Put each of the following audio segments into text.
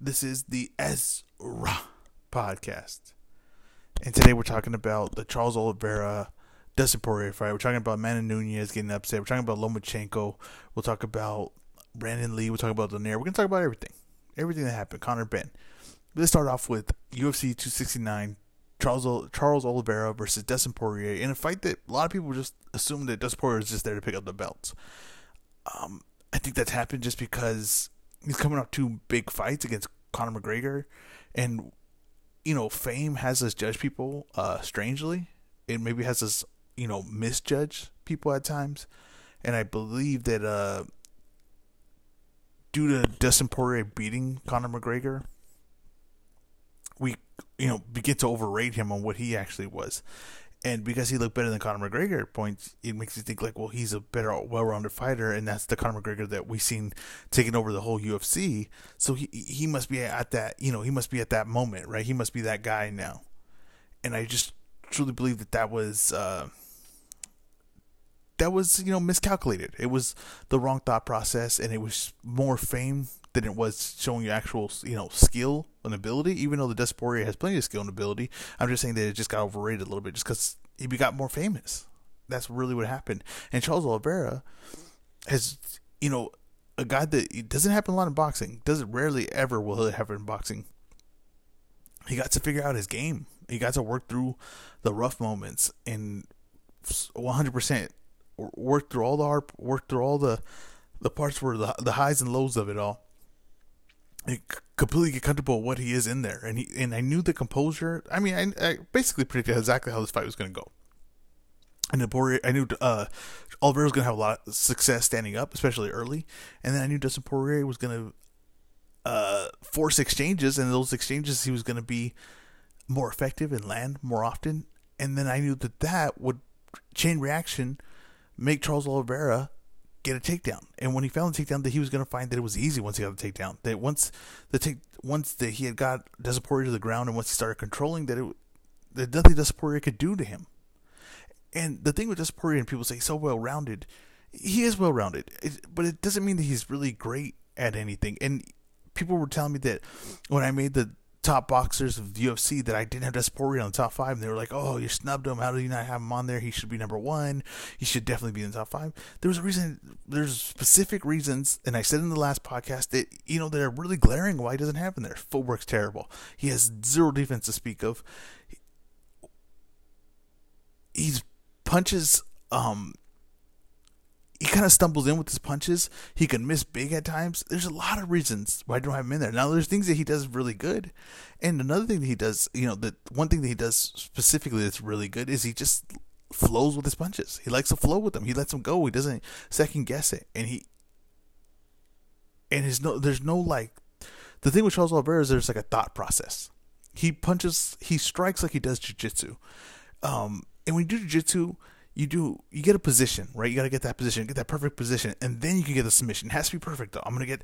This is the Ezra podcast. And today we're talking about the Charles Oliveira Dustin Poirier fight. We're talking about Amanda Nunes getting upset. We're talking about Lomachenko. We'll talk about Brandon Lee. We'll talk about Lanier. We're going to talk about everything. Everything that happened. Conor Benn. Let's start off with UFC 269 Charles Charles Oliveira versus Dustin Poirier in a fight that a lot of people just assume that Dustin Poirier is just there to pick up the belts. Um, I think that's happened just because he's coming off two big fights against Conor McGregor, and you know, fame has us judge people uh, strangely. It maybe has us, you know, misjudge people at times, and I believe that uh, due to Dustin Poirier beating Conor McGregor, we you know begin to overrate him on what he actually was and because he looked better than Conor McGregor at points, it makes you think like, well, he's a better, well-rounded fighter, and that's the Conor McGregor that we've seen taking over the whole UFC. So he he must be at that, you know, he must be at that moment, right? He must be that guy now. And I just truly believe that that was uh, that was you know miscalculated. It was the wrong thought process, and it was more fame than it was showing you actual you know skill and ability. Even though Dustin Poirier has plenty of skill and ability, I'm just saying that it just got overrated a little bit just because he got more famous. That's really what happened. And Charles Oliveira has you know a guy that it doesn't happen a lot in boxing. Doesn't rarely ever will it happen in boxing. He got to figure out his game. He got to work through the rough moments and 100% work through all the hard, work through all the the parts where the the highs and lows of it all completely get comfortable what he is in there, and he and I knew the composure. I mean, I, I basically predicted exactly how this fight was going to go. And the I knew uh, Oliveira was going to have a lot of success standing up, especially early, and then I knew Dustin Poirier was going to uh, force exchanges, and those exchanges he was going to be more effective and land more often. And then I knew that that would chain reaction make Charles Oliveira get a takedown. And when he found the takedown, that he was going to find that it was easy once he got the takedown. That once the take once that he had got Poirier to the ground, and once he started controlling, that it that nothing Poirier could do to him. And the thing with Poirier, and people say so well rounded, he is well rounded, but it doesn't mean that he's really great at anything. And people were telling me that when I made the top boxers of UFC that I didn't have Dustin Poirier on the top five, and they were like, "Oh, you snubbed him. How do you not have him on there? He should be number one. He should definitely be in the top five. There was a reason. There's specific reasons, and I said in the last podcast that you know they're really glaring why he doesn't have him there. Footwork's terrible. He has zero defense to speak of. He's punches um he kind of stumbles in with his punches. He can miss big at times. There's a lot of reasons why I don't have him in there. Now, there's things that he does really good, and another thing that he does, you know, the one thing that he does specifically that's really good is he just flows with his punches. He likes to flow with them. He lets them go. He doesn't second guess it, and he and his no. There's no like the thing with Charles Oliveira is there's like a thought process. He punches. He strikes like he does jujitsu. Um, and when you do jujitsu you do you get a position, right? You got to get that position, get that perfect position, and then you can get the submission. It has to be perfect though. I'm gonna get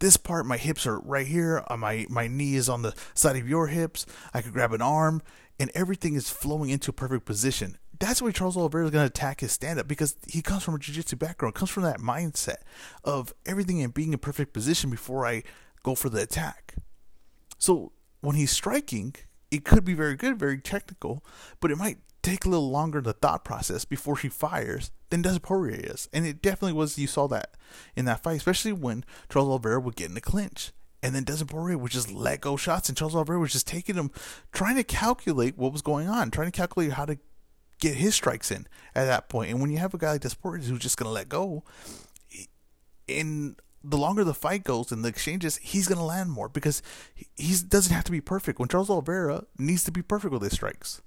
this part. My hips are right here. Uh, my my knee is on the side of your hips. I could grab an arm, and everything is flowing into a perfect position. That's why Charles Oliveira is going to attack his stand up because he comes from a jiu-jitsu background, comes from that mindset of everything and being in perfect position before I go for the attack. So when he's striking, it could be very good, very technical, but it might take a little longer the thought process before she fires than does Poirier is. And it definitely was, you saw that in that fight, especially when Charles Oliveira would get in the clinch. And then Dustin Poirier would just let go shots, and Charles Oliveira was just taking them, trying to calculate what was going on, trying to calculate how to get his strikes in at that point. And when you have a guy like Dustin Poirier who's just going to let go, in the longer the fight goes and the exchanges, he's going to land more because he doesn't have to be perfect. When Charles Oliveira needs to be perfect with his strikes.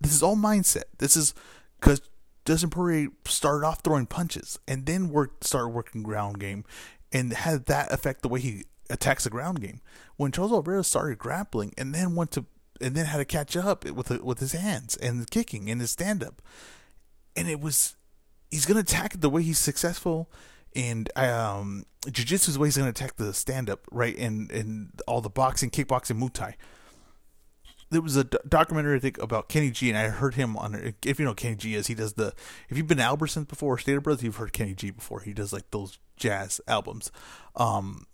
This is all mindset. This is because Dustin Poirier started off throwing punches and then worked started working ground game and had that affect the way he attacks the ground game. When Charles Oliveira started grappling and then went to and then had to catch up with with his hands and kicking and his stand up, and it was he's gonna attack it the way he's successful. And um, jiu-jitsu is the way he's going to attack the stand-up, right? And and all the boxing, kickboxing, Muay Thai there was a documentary I think about Kenny G, and I heard him on. If you know Kenny G is, he does the. If you've been to Albertsons before, or Stater Brothers, you've heard Kenny G before. He does like those jazz albums. Um,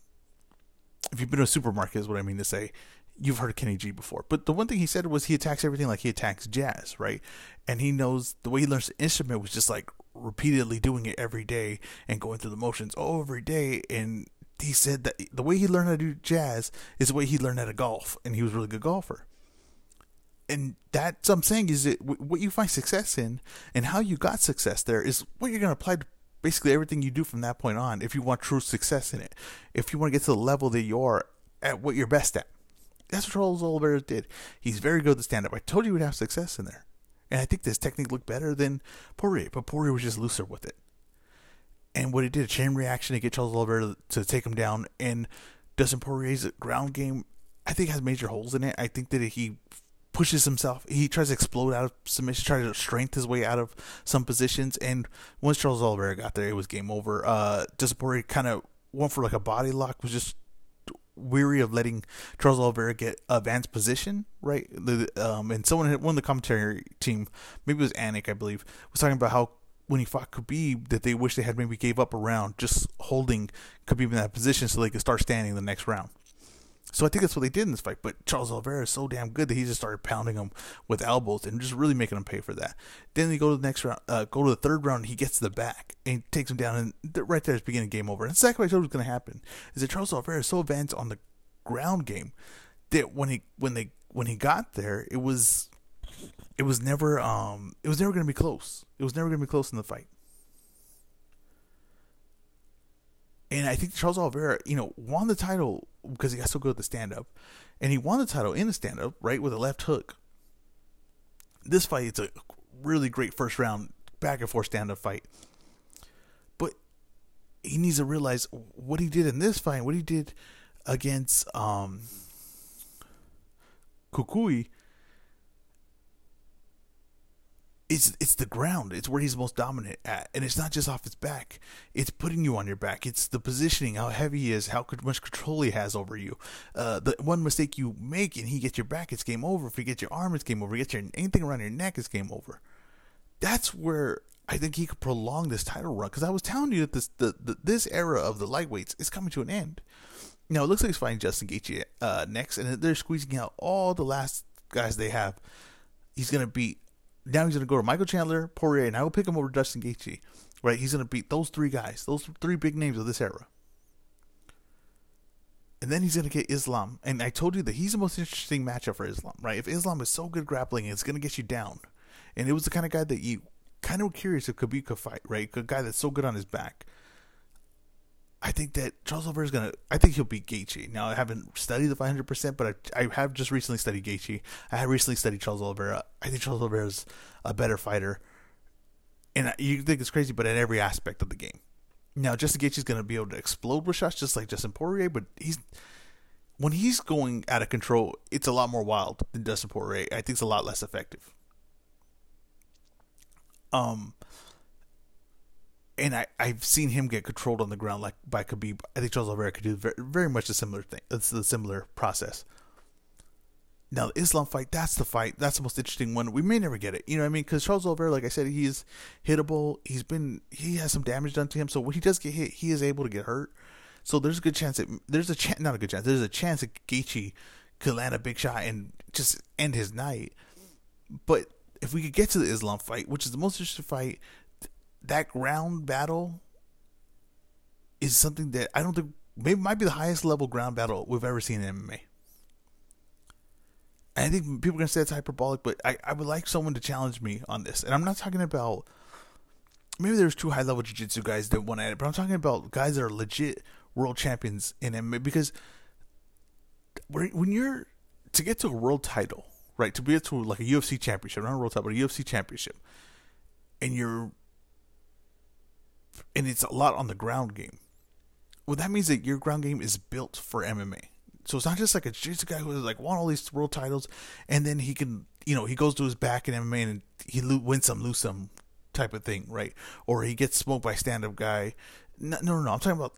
if you've been to a supermarket, is what I mean to say. You've heard of Kenny G before, but the one thing he said was he attacks everything like he attacks jazz, right? And he knows the way he learns the instrument was just like repeatedly doing it every day and going through the motions every day. And he said that the way he learned how to do jazz is the way he learned how to golf, and he was a really good golfer. And that's what I'm saying is that what you find success in and how you got success there is what you're going to apply to basically everything you do from that point on if you want true success in it. If you want to get to the level that you are at what you're best at. That's what Charles Oliveira did. He's very good at stand up. I told you he would have success in there. And I think this technique looked better than Poirier, but Poirier was just looser with it. And what he did, a chain reaction to get Charles Oliveira to, take him down. And Dustin Poirier's ground game, I think, has major holes in it. I think that he pushes himself. He tries to explode out of submission, tries to strength his way out of some positions. And once Charles Oliveira got there, it was game over. Uh, Poirier kind of went for like a body lock, was just weary of letting Charles Oliveira get advanced position, right? Um, and someone, one of the commentary team, maybe it was Anik, I believe, was talking about how when he fought Khabib that they wish they had maybe gave up a round just holding Khabib in that position so they could start standing the next round. So I think that's what they did in this fight. But Charles Oliveira is so damn good that he just started pounding him with elbows and just really making him pay for that. Then they go to the next round, uh, go to the third round. he gets to the back and takes him down, and right there is beginning game over. And exactly what I told you was going to happen is that Charles Oliveira is so advanced on the ground game that when he when they when he got there, it was it was never um it was never going to be close. It was never going to be close in the fight. And I think Charles Oliveira, you know, won the title because he got so good at the stand up. And he won the title in the stand up, right, with a left hook. This fight, it's a really great first round back and forth stand up fight. But he needs to realize what he did in this fight, what he did against um, Cucuy it's it's the ground. It's where he's most dominant at, and it's not just off his back. It's putting you on your back. It's the positioning, how heavy he is, how much control he has over you. Uh, the one mistake you make and he gets your back, it's game over. If he gets your arm, it's game over. If he gets your anything around your neck, it's game over. That's where I think he could prolong this title run. Because I was telling you that this the, the, this era of the lightweights is coming to an end. Now it looks like he's fighting Justin Gaethje uh, next, and they're squeezing out all the last guys they have. He's gonna beat now he's going to go to Michael Chandler, Poirier, and I will pick him over Dustin Gaethje. Right? He's going to beat those three guys, those three big names of this era. And then he's going to get Islam. And I told you that he's the most interesting matchup for Islam, right? If Islam is so good grappling, it's going to get you down. And it was the kind of guy that you kind of were curious if Khabib could fight, right? A guy that's so good on his back. I think that Charles Oliveira is gonna. I think he'll beat Gaethje. Now I haven't studied the 500, percent but I, I have just recently studied Gaethje. I have recently studied Charles Oliveira. I think Charles Oliveira is a better fighter, and you think it's crazy, but in every aspect of the game. Now Justin Gaethje is gonna be able to explode with shots just like Justin Poirier, but he's when he's going out of control, it's a lot more wild than Justin Poirier. I think it's a lot less effective. Um, and I, I've seen him get controlled on the ground like by Khabib. I think Charles Oliveira could do very, very much a similar thing. It's a similar process. Now the Islam fight, that's the fight. That's the most interesting one. We may never get it. You know what I mean? Because Charles Oliveira, like I said, he's hittable. He's been he has some damage done to him. So when he does get hit, he is able to get hurt. So there's a good chance that there's a chance, not a good chance. There's a chance that Gaethje could land a big shot and just end his night. But if we could get to the Islam fight, which is the most interesting fight, that ground battle is something that I don't think maybe might be the highest level ground battle we've ever seen in MMA. And I think people are gonna say it's hyperbolic, but I, I would like someone to challenge me on this. And I'm not talking about maybe there's two high level jiu jitsu guys that want at it, but I'm talking about guys that are legit world champions in MMA because when you're to get to a world title, right? To be to like a UFC championship, not a world title, but a UFC championship, and you're and it's a lot on the ground game. Well, that means that your ground game is built for MMA. So it's not just like a jiu-jitsu guy who like won all these world titles, and then he can, you know, he goes to his back in MMA and he wins some, lose some, type of thing, right? Or he gets smoked by stand-up guy. No, no, no. I'm talking about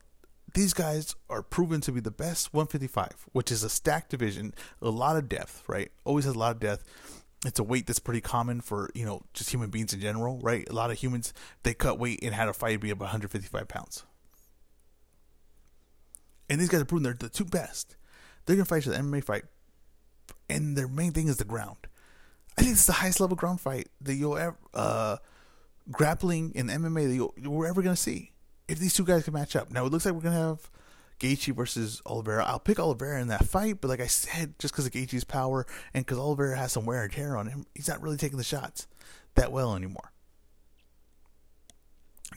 these guys are proven to be the best 155, which is a stacked division, a lot of depth, right? Always has a lot of depth it's a weight that's pretty common for you know just human beings in general, right? A lot of humans they cut weight and had a fight be about 155 pounds. And these guys are proving they're the two best. They're gonna fight each other MMA fight, and their main thing is the ground. I think it's the highest level ground fight that you'll ever uh, grappling in MMA that you'll, we're ever gonna see. If these two guys can match up, now it looks like we're gonna have Gaethje versus Oliveira. I'll pick Oliveira in that fight, but like I said, just because of Gaethje's power and because Oliveira has some wear and tear on him, he's not really taking the shots that well anymore.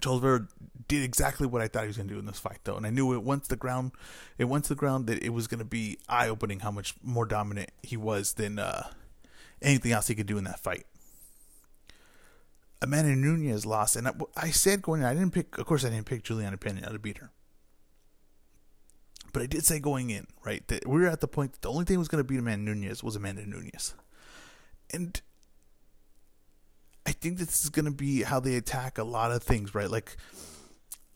Oliveira did exactly what I thought he was going to do in this fight, though, and I knew it once the ground, it once the ground that it was going to be eye opening how much more dominant he was than uh, anything else he could do in that fight. Amanda Nunes lost, and I, I said going in, I didn't pick. Of course, I didn't pick Juliana Pena to beat her, but I did say going in right that we were at the point that the only thing was going to beat Amanda Nunes was Amanda Nunes. and I think this is going to be how they attack a lot of things, right? Like,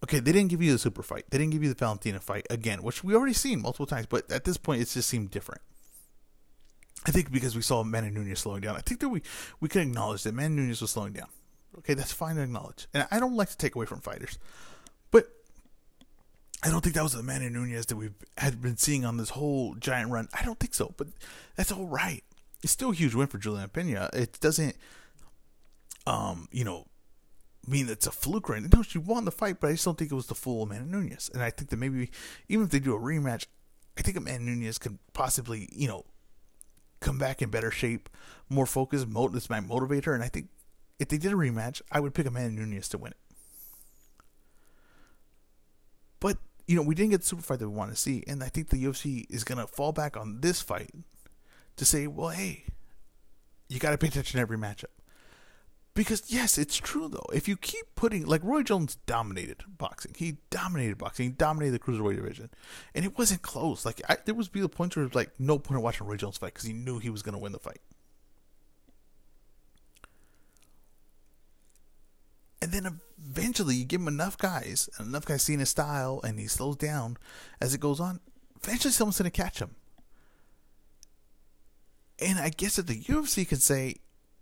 okay, they didn't give you the super fight, they didn't give you the Valentina fight again, which we already seen multiple times, but at this point, it just seemed different. I think because we saw Amanda Nunes slowing down, I think that we we can acknowledge that Amanda Nunes was slowing down. Okay, that's fine to acknowledge, and I don't like to take away from fighters, I don't think that was the Amanda Nunes that we've had been seeing on this whole giant run. I don't think so, but that's all right. It's still a huge win for Juliana Pena. It doesn't um, you know, mean it's a fluke or anything. No, she won the fight, but I just don't think it was the full Amanda Nunes. And I think that maybe even if they do a rematch, I think Amanda Nunes could possibly, you know, come back in better shape, more focused. This might motivate her. And I think if they did a rematch, I would pick Amanda Nunes to win it. But you know, we didn't get the super fight that we want to see, and I think the UFC is gonna fall back on this fight to say, well, hey, you got to pay attention to every matchup. Because yes, it's true though. If you keep putting like Roy Jones dominated boxing, he dominated boxing, he dominated the cruiserweight division, and it wasn't close. Like I, there was be the point where it was like no point in watching Roy Jones fight because he knew he was going to win the fight. And then eventually, you give him enough guys, and enough guys seeing his style, and he slows down as it goes on. Eventually, someone's going to catch him. And I guess that the UFC could say,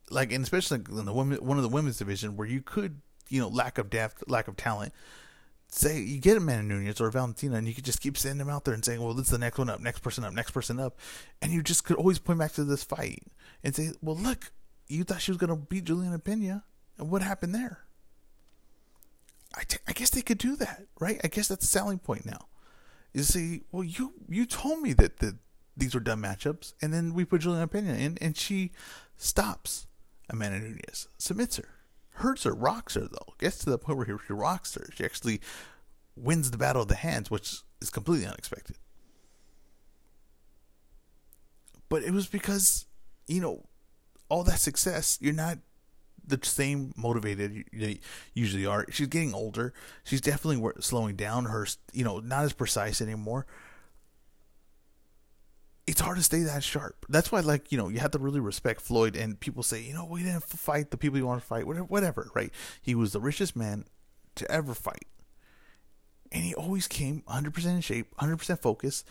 like, and especially in the women, one of the women's division, where you could, you know, lack of depth, lack of talent. Say you get Amanda Nunes or Valentina, and you could just keep sending them out there and saying, "Well, this is the next one up, next person up, next person up," and you just could always point back to this fight and say, "Well, look, you thought she was going to beat Juliana Pena, and what happened there?" I, t- I guess they could do that, right? I guess that's a selling point now. You see, well, you you told me that that these were dumb matchups, and then we put Juliana Pena in, and she stops. Amanda Nunes submits her, hurts her, rocks her though. Gets to the point where she rocks her. She actually wins the battle of the hands, which is completely unexpected. But it was because you know all that success. You're not the same motivated they usually are. She's getting older. She's definitely slowing down. Her, you know, not as precise anymore it's hard to stay that sharp. That's why, like, you know, you have to really respect Floyd. And people say, you know, we didn't fight the people you want to fight, whatever, whatever, right? He was the richest man to ever fight. And he always came 100% in shape, 100% focused,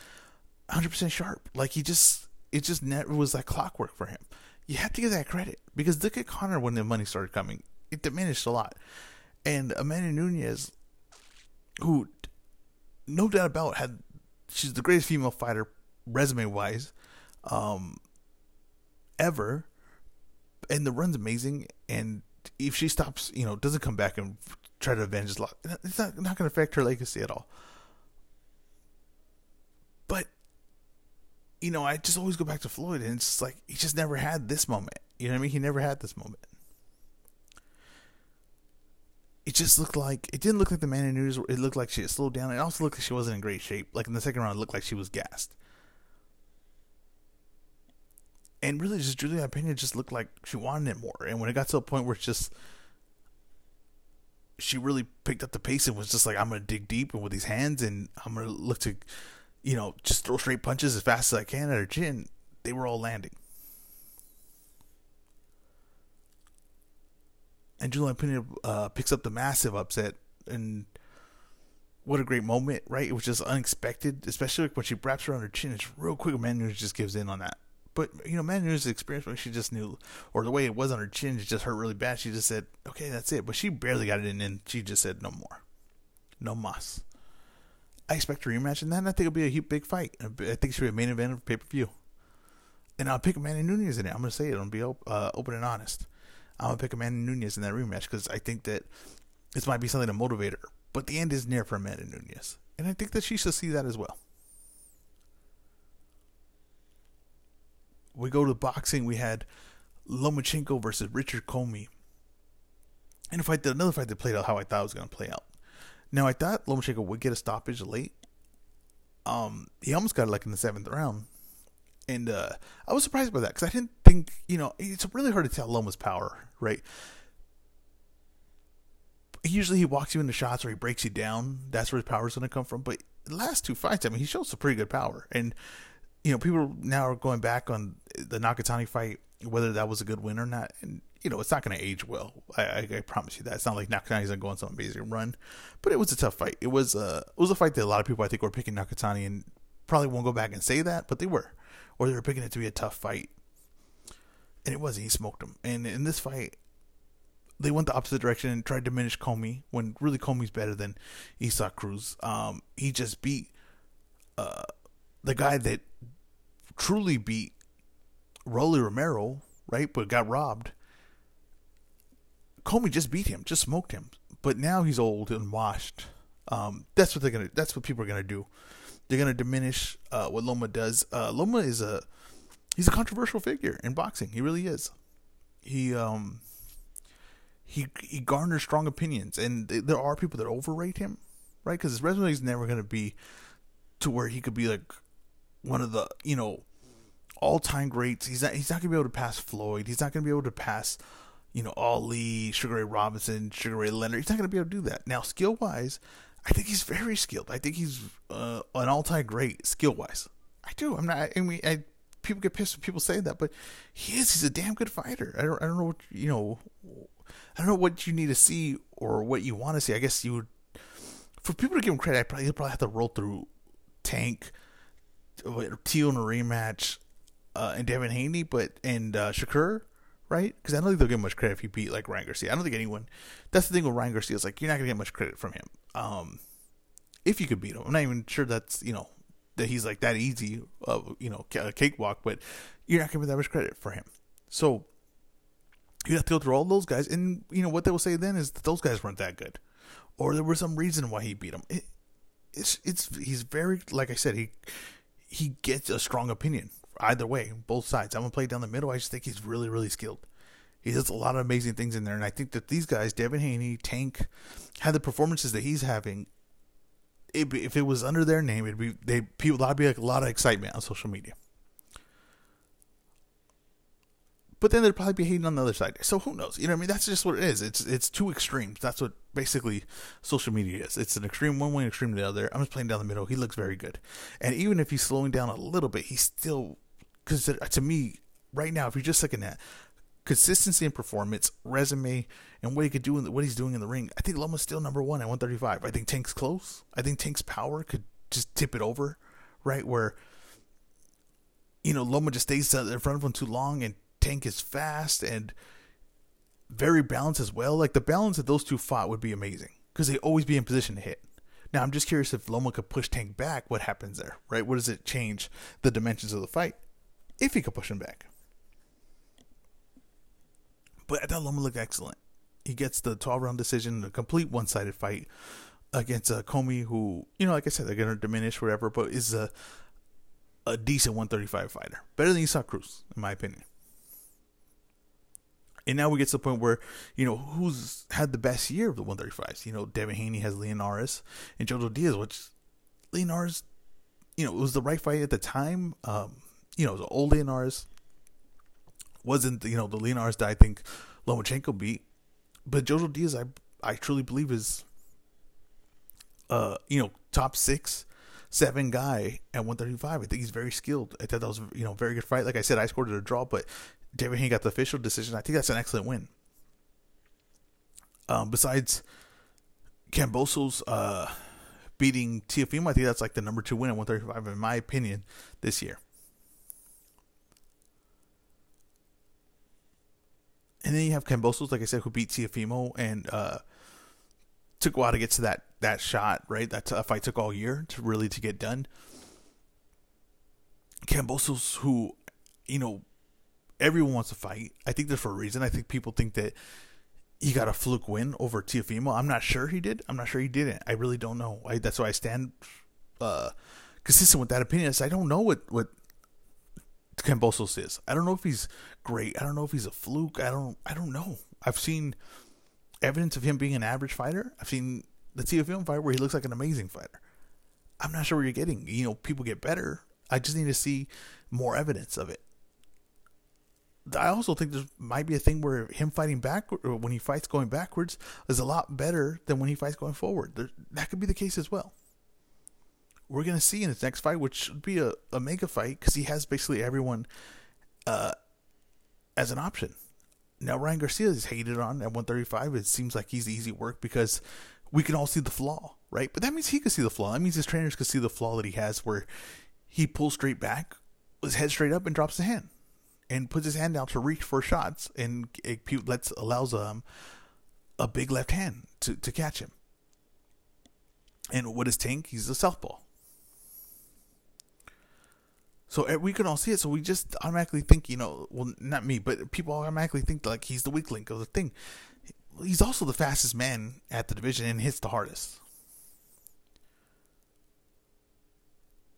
100% sharp. Like, he just, it just never was like clockwork for him. You have to give that credit because look at Conor when the money started coming. It diminished a lot. And Amanda Nunes, who, no doubt about, had, she's the greatest female fighter resume wise um, ever. And the run's amazing. And if she stops, you know, doesn't come back and try to avenge his loss, it's not, not going to affect her legacy at all. But, you know, I just always go back to Floyd, and it's just like he just never had this moment. You know what I mean? He never had this moment. It just looked like it didn't look like the Amanda Nunes. It looked like she had slowed down. It also looked like she wasn't in great shape. Like in the second round, it looked like she was gassed and really just Julia Pena just looked like she wanted it more. And when it got to a point where it's just she really picked up the pace and was just like, I'm gonna dig deep and with these hands and I'm gonna look to, you know, just throw straight punches as fast as I can at her chin. They were all landing. And Julian Pena uh, picks up the massive upset and what a great moment, right? It was just unexpected, especially when she wraps around her chin. It's real quick. Man just gives in on that. But you know, Amanda Nunes' experience when she just knew, or the way it was on her chin, it just hurt really bad. She just said, "Okay, that's it." But she barely got it in, and she just said, "No more, no mas." I expect a rematch and I think it'll be a huge, big fight. I think it should be a main event of pay per view. And I'll pick Amanda Nunes in it. I'm going to say it. I'm to be uh, open and honest. I'm going to pick Amanda Nunes in that rematch because I think that this might be something to motivate her. But the end is near for Amanda Nunes. And I think that she should see that as well. We go to boxing. We had Lomachenko versus Richard Commey, And a fight that another fight that played out how I thought it was going to play out. Now I thought Lomachenko would get a stoppage late. Um, he almost got it like in the seventh round, and uh, I was surprised by that because I didn't think you know it's really hard to tell Loma's power, right? Usually he walks you into shots or he breaks you down. That's where his power is going to come from. But last two fights, I mean, he shows some pretty good power, and you know people now are going back on the Nakatani fight whether that was a good win or not. And you know, it's not going to age well. I, I, I, promise you that. It's not like Nakatani's going to go on some amazing run, but it was a tough fight. It was a uh, it was a fight that a lot of people I think were picking Nakatani and probably won't go back and say that, but they were, or they were picking it to be a tough fight, and it wasn't. He smoked him, and in this fight. They went the opposite direction and tried to diminish Commey when really Commey's better than Isaac Cruz. Um, he just beat uh, the guy that truly beat Rolly Romero, right? But got robbed. Commey just beat him, just smoked him. But now he's old and washed. Um, that's what they're gonna. That's what people are gonna do. They're gonna diminish uh, what Loma does. Uh, Loma is a he's a controversial figure in boxing. He really is. He um he he garners strong opinions, and there are people that overrate him, right? Because his resume is never gonna be to where he could be like one of the you know all time greats. He's not he's not gonna be able to pass Floyd. He's not gonna be able to pass, you know, Ali, Sugar Ray Robinson, Sugar Ray Leonard. He's not gonna be able to do that. Now, skill wise, I think he's very skilled. I think he's uh, an all time great skill wise. I do. I'm not. I mean, I, people get pissed when people say that, but he is. He's a damn good fighter. I don't. I don't know what you know. I don't know what you need to see or what you want to see. I guess you would. For people to give him credit, I probably, probably have to roll through Tank, Teo in a rematch, uh, and Devin Haney, but and uh, Shakur, right? Because I don't think they'll get much credit if he beat like Ryan Garcia. I don't think anyone. That's the thing with Ryan Garcia is like you're not gonna get much credit from him. Um, if you could beat him, I'm not even sure that's you know that he's like that easy, uh, you know, a cakewalk. But you're not gonna get that much credit for him. So you have to go through all those guys, and you know what they will say then is that those guys weren't that good, or there was some reason why he beat them. It, it's it's he's very like I said he he gets a strong opinion either way, both sides. I'm gonna play down the middle. I just think he's really, really skilled. He does a lot of amazing things in there, and I think that these guys, Devin Haney, Tank, had the performances that he's having. It, if it was under their name, it'd be they people. That'd be like a lot of excitement on social media. But then they'd probably be hating on the other side. So who knows? You know what I mean? That's just what it is. It's it's two extremes. That's what basically social media is. It's an extreme one way, extreme the other. I'm just playing down the middle. He looks very good, and even if he's slowing down a little bit, he's still because to me right now, if you're just looking at consistency and performance, resume, and what he could do and what he's doing in the ring, I think Loma's still number one at 135. I think Tank's close. I think Tank's power could just tip it over, right where you know Loma just stays in front of him too long, and Tank is fast and very balanced as well. Like the balance that those two fought would be amazing because they always be in position to hit. Now I'm just curious if Loma could push Tank back. What happens there, right? What does it change the dimensions of the fight? If he could push him back. But I thought Loma looked excellent. He gets the 12 round decision, a complete one sided fight against uh, Commey, who, you know, like I said, they're going to diminish whatever, but is a, a decent 135 fighter. Better than Isaac Cruz, in my opinion. And now we get to the point where, you know, who's had the best year of the 135s? You know, Devin Haney has Linares and Jojo Diaz, which Linares, you know, it was the right fight at the time. Um, you know, the old Linares wasn't, you know, the Linares that I think Lomachenko beat. But Jojo Diaz, I I truly believe is, uh, you know, top six, seven guy at 135. I think he's very skilled. I thought that was, you know, very good fight. Like I said, I scored a draw, but David Haney got the official decision. I think that's an excellent win. Um, besides Kambosos uh, beating Teofimo, I think that's like the number two win at 135, in my opinion, this year. And then you have Kambosos, like I said, who beat Teofimo and uh, took a while to get to that that shot, right? That fight took all year to really to get done. Kambosos, who, you know, everyone wants to fight. I think that's for a reason. I think people think that he got a fluke win over Teofimo. I'm not sure he did. I'm not sure he didn't. I really don't know. I, that's why I stand uh, consistent with that opinion. Is I don't know what what Kambosos is. I don't know if he's great. I don't know if he's a fluke. I don't. I don't know. I've seen evidence of him being an average fighter. I've seen the Teofimo fight where he looks like an amazing fighter. I'm not sure where you're getting. You know, people get better. I just need to see more evidence of it. I also think there might be a thing where him fighting back when he fights going backwards is a lot better than when he fights going forward. There, that could be the case as well. We're gonna see in his next fight, which should be a, a mega fight because he has basically everyone uh, as an option. Now Ryan Garcia is hated on at 135. It seems like he's easy work because we can all see the flaw, right? But that means he can see the flaw. That means his trainers can see the flaw that he has, where he pulls straight back, his head straight up, and drops the hand and puts his hand out to reach for shots, and it lets allows um a big left hand to to catch him. And what is Tank? He's a southpaw. So eh, we can all see it. So we just automatically think, you know, well, not me, but people automatically think like he's the weak link of the thing. He's also the fastest man at the division and hits the hardest.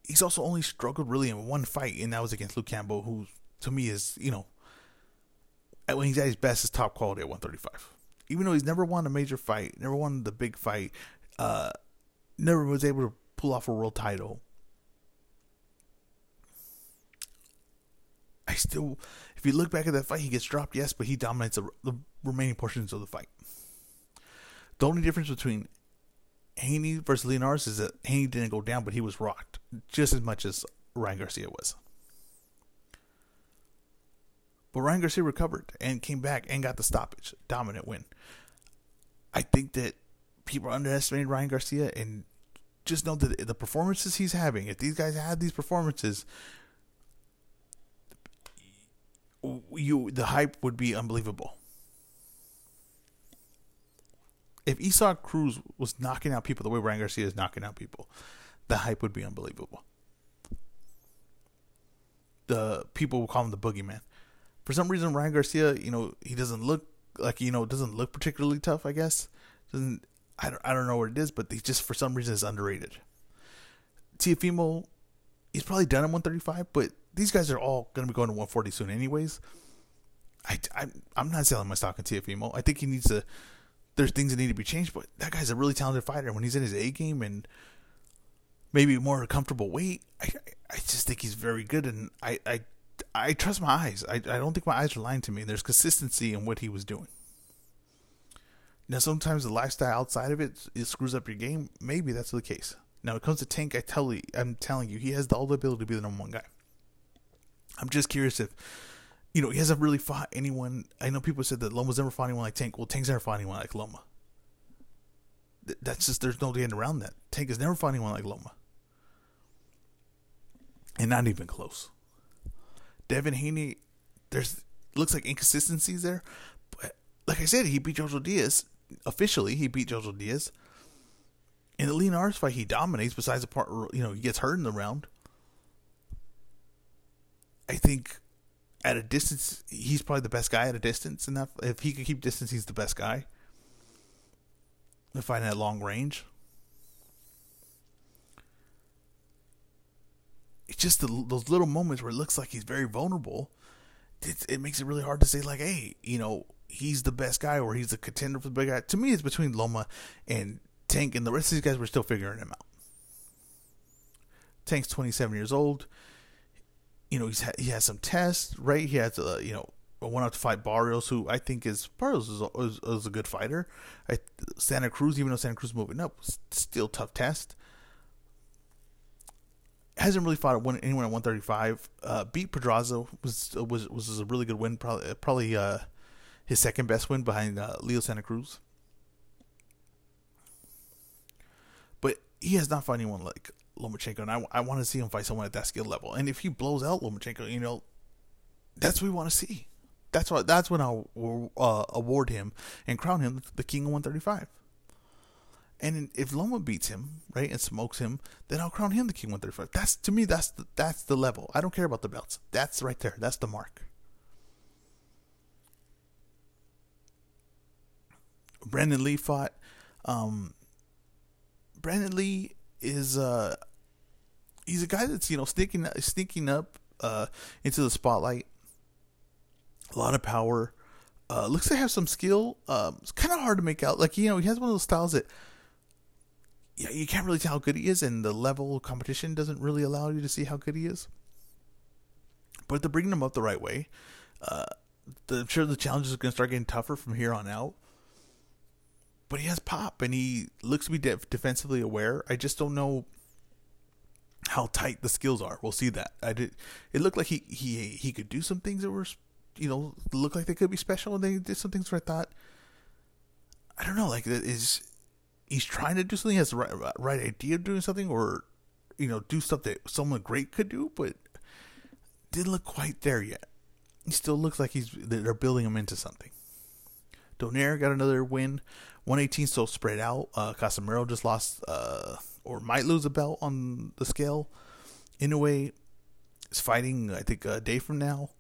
He's also only struggled really in one fight, and that was against Luke Campbell, who to me is, you know, when he's at his best, is top quality at 135. Even though he's never won a major fight, never won the big fight, uh, never was able to pull off a world title. I still, if you look back at that fight, he gets dropped, yes, but he dominates the, the remaining portions of the fight. The only difference between Haney versus Linares is that Haney didn't go down, but he was rocked just as much as Ryan Garcia was. But Ryan Garcia recovered and came back and got the stoppage. Dominant win. I think that people are underestimating Ryan Garcia and just know that the performances he's having, if these guys had these performances, you the hype would be unbelievable. If Isaac Cruz was knocking out people the way Ryan Garcia is knocking out people, the hype would be unbelievable. The people will call him the boogeyman for some reason Ryan Garcia, you know, he doesn't look like you know doesn't look particularly tough. I guess doesn't I don't I don't know what it is, but he just for some reason is underrated. Teofimo, he's probably done at 135, but these guys are all going to be going to 140 soon, anyways. I, I I'm not selling my stock in Teofimo. I think he needs to. There's things that need to be changed, but that guy's a really talented fighter. When he's in his A game and maybe more comfortable weight, I I just think he's very good, and I I I trust my eyes. I, I don't think my eyes are lying to me. There's consistency in what he was doing. Now, sometimes the lifestyle outside of it, it screws up your game. Maybe that's the case. Now, when it comes to Tank, I tell you, I'm telling you, he has all the ability to be the number one guy. I'm just curious if, you know, he hasn't really fought anyone. I know people said that Loma's never fought anyone like Tank. Well, Tank's never fought anyone like Loma. That's just, there's no getting around that. Tank has never fought anyone like Loma. And not even close. Devin Haney, there's looks like inconsistencies there. But like I said, he beat Jojo Diaz officially. He beat Jojo Diaz. In the Linares fight, he dominates. Besides the part, you know, he gets hurt in the round. I think at a distance, he's probably the best guy at a distance. Enough if he can keep distance, he's the best guy. Fighting at long range. it's just the, those little moments where it looks like he's very vulnerable. It, it makes it really hard to say like, hey, you know, he's the best guy or he's the contender for the big guy. To me, it's between Loma and Tank, and the rest of these guys were still figuring him out. Tank's 27 years old. You know, he's ha- he has some tests, right? He has, uh, you know, went out to fight Barrios, who I think is Barrios is, is, is a good fighter. I, Santa Cruz, even though Santa Cruz moving up, still tough test hasn't really fought anyone at 135. Uh, beat Pedraza was was was a really good win. Probably probably uh, his second best win behind uh, Leo Santa Cruz. But he has not fought anyone like Lomachenko, and I, I want to see him fight someone at that skill level. And if he blows out Lomachenko, you know, that's what we want to see. That's what that's when I'll uh, award him and crown him the king of 135. And if Loma beats him, right, and smokes him, then I'll crown him the King 135. That's to me, that's the, that's the level. I don't care about the belts. That's right there. That's the mark. Brandon Lee fought. Um, Brandon Lee is uh, he's a guy that's you know sneaking sneaking up uh, into the spotlight. A lot of power. Uh, looks to have some skill. Um, it's kind of hard to make out. Like you know, he has one of those styles that yeah, you can't really tell how good he is, and the level of competition doesn't really allow you to see how good he is. But they're bringing him up the right way. Uh, the, I'm sure the challenges are going to start getting tougher from here on out. But he has pop, and he looks to be de- defensively aware. I just don't know how tight the skills are. We'll see that. I did. It looked like he he he could do some things that were, you know, look like they could be special, and they did some things where I thought, I don't know, like is he's trying to do something, has the right, right idea of doing something, or you know, do stuff that someone great could do, but didn't look quite there yet. He still looks like he's they're building him into something. Donaire got another win, 118 still spread out. Uh, Casimero just lost, uh, or might lose a belt on the scale. Inoue is fighting, I think, a day from now.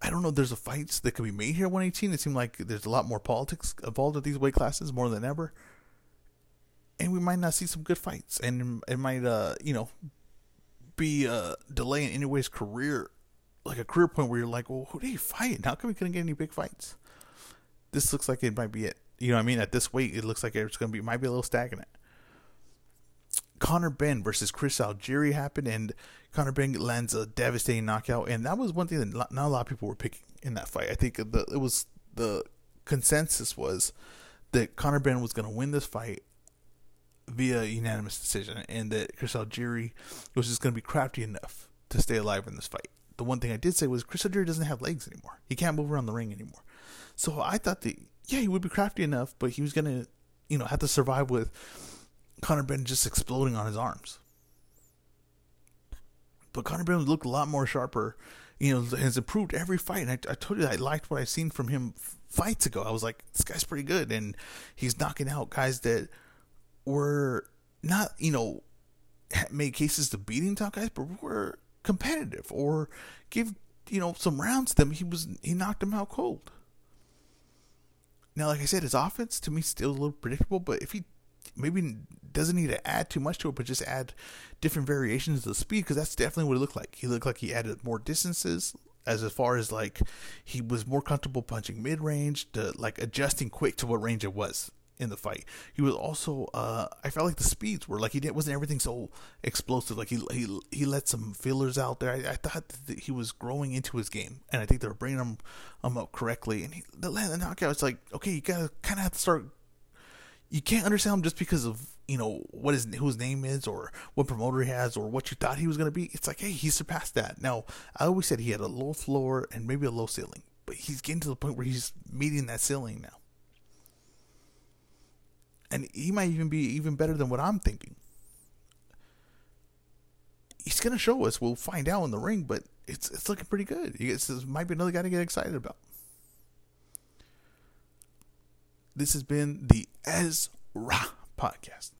I don't know. There's a fights that could be made here. 118. It seemed like there's a lot more politics involved at these weight classes more than ever, and we might not see some good fights, and it might, uh, you know, be a delay in Inoue's career, like a career point where you're like, well, who do you fight? How come we couldn't get any big fights? This looks like it might be it. You know what I mean? At this weight, it looks like it's going to be might be a little stagnant. Conor Benn versus Chris Algieri happened, and Conor Benn lands a devastating knockout, and that was one thing that not a lot of people were picking in that fight. I think the, it was the consensus was that Conor Benn was going to win this fight via unanimous decision, and that Chris Algieri was just going to be crafty enough to stay alive in this fight. The one thing I did say was Chris Algieri doesn't have legs anymore; he can't move around the ring anymore. So I thought that yeah, he would be crafty enough, but he was going to you know have to survive with Conor Benn just exploding on his arms. But Conor Benn looked a lot more sharper. You know, has improved every fight. And I, I told you I liked what I seen from him fights ago. I was like, this guy's pretty good, and he's knocking out guys that were not, you know, made cases to beating top guys, but were competitive or give you know some rounds to them. He was he knocked them out cold. Now, like I said, his offense to me still a little predictable, but if he maybe doesn't need to add too much to it, but just add different variations of the speed because that's definitely what it looked like. He looked like he added more distances as far as like he was more comfortable punching mid range to like adjusting quick to what range it was in the fight. He was also uh I felt like the speeds were like he didn't wasn't everything so explosive. Like he he he let some fillers out there. I, I thought that he was growing into his game, and I think they were bringing him um up correctly. And he the, the knockout, it's like okay, you gotta kind of have to start you can't understand him just because of you know what his whose name is or what promoter he has or what you thought he was going to be. It's like, hey, he surpassed that. Now, I always said he had a low floor and maybe a low ceiling, but he's getting to the point where he's meeting that ceiling now, and he might even be even better than what I'm thinking. He's going to show us. We'll find out in the ring, but it's it's looking pretty good. This might be another guy to get excited about. This has been the Ezra podcast.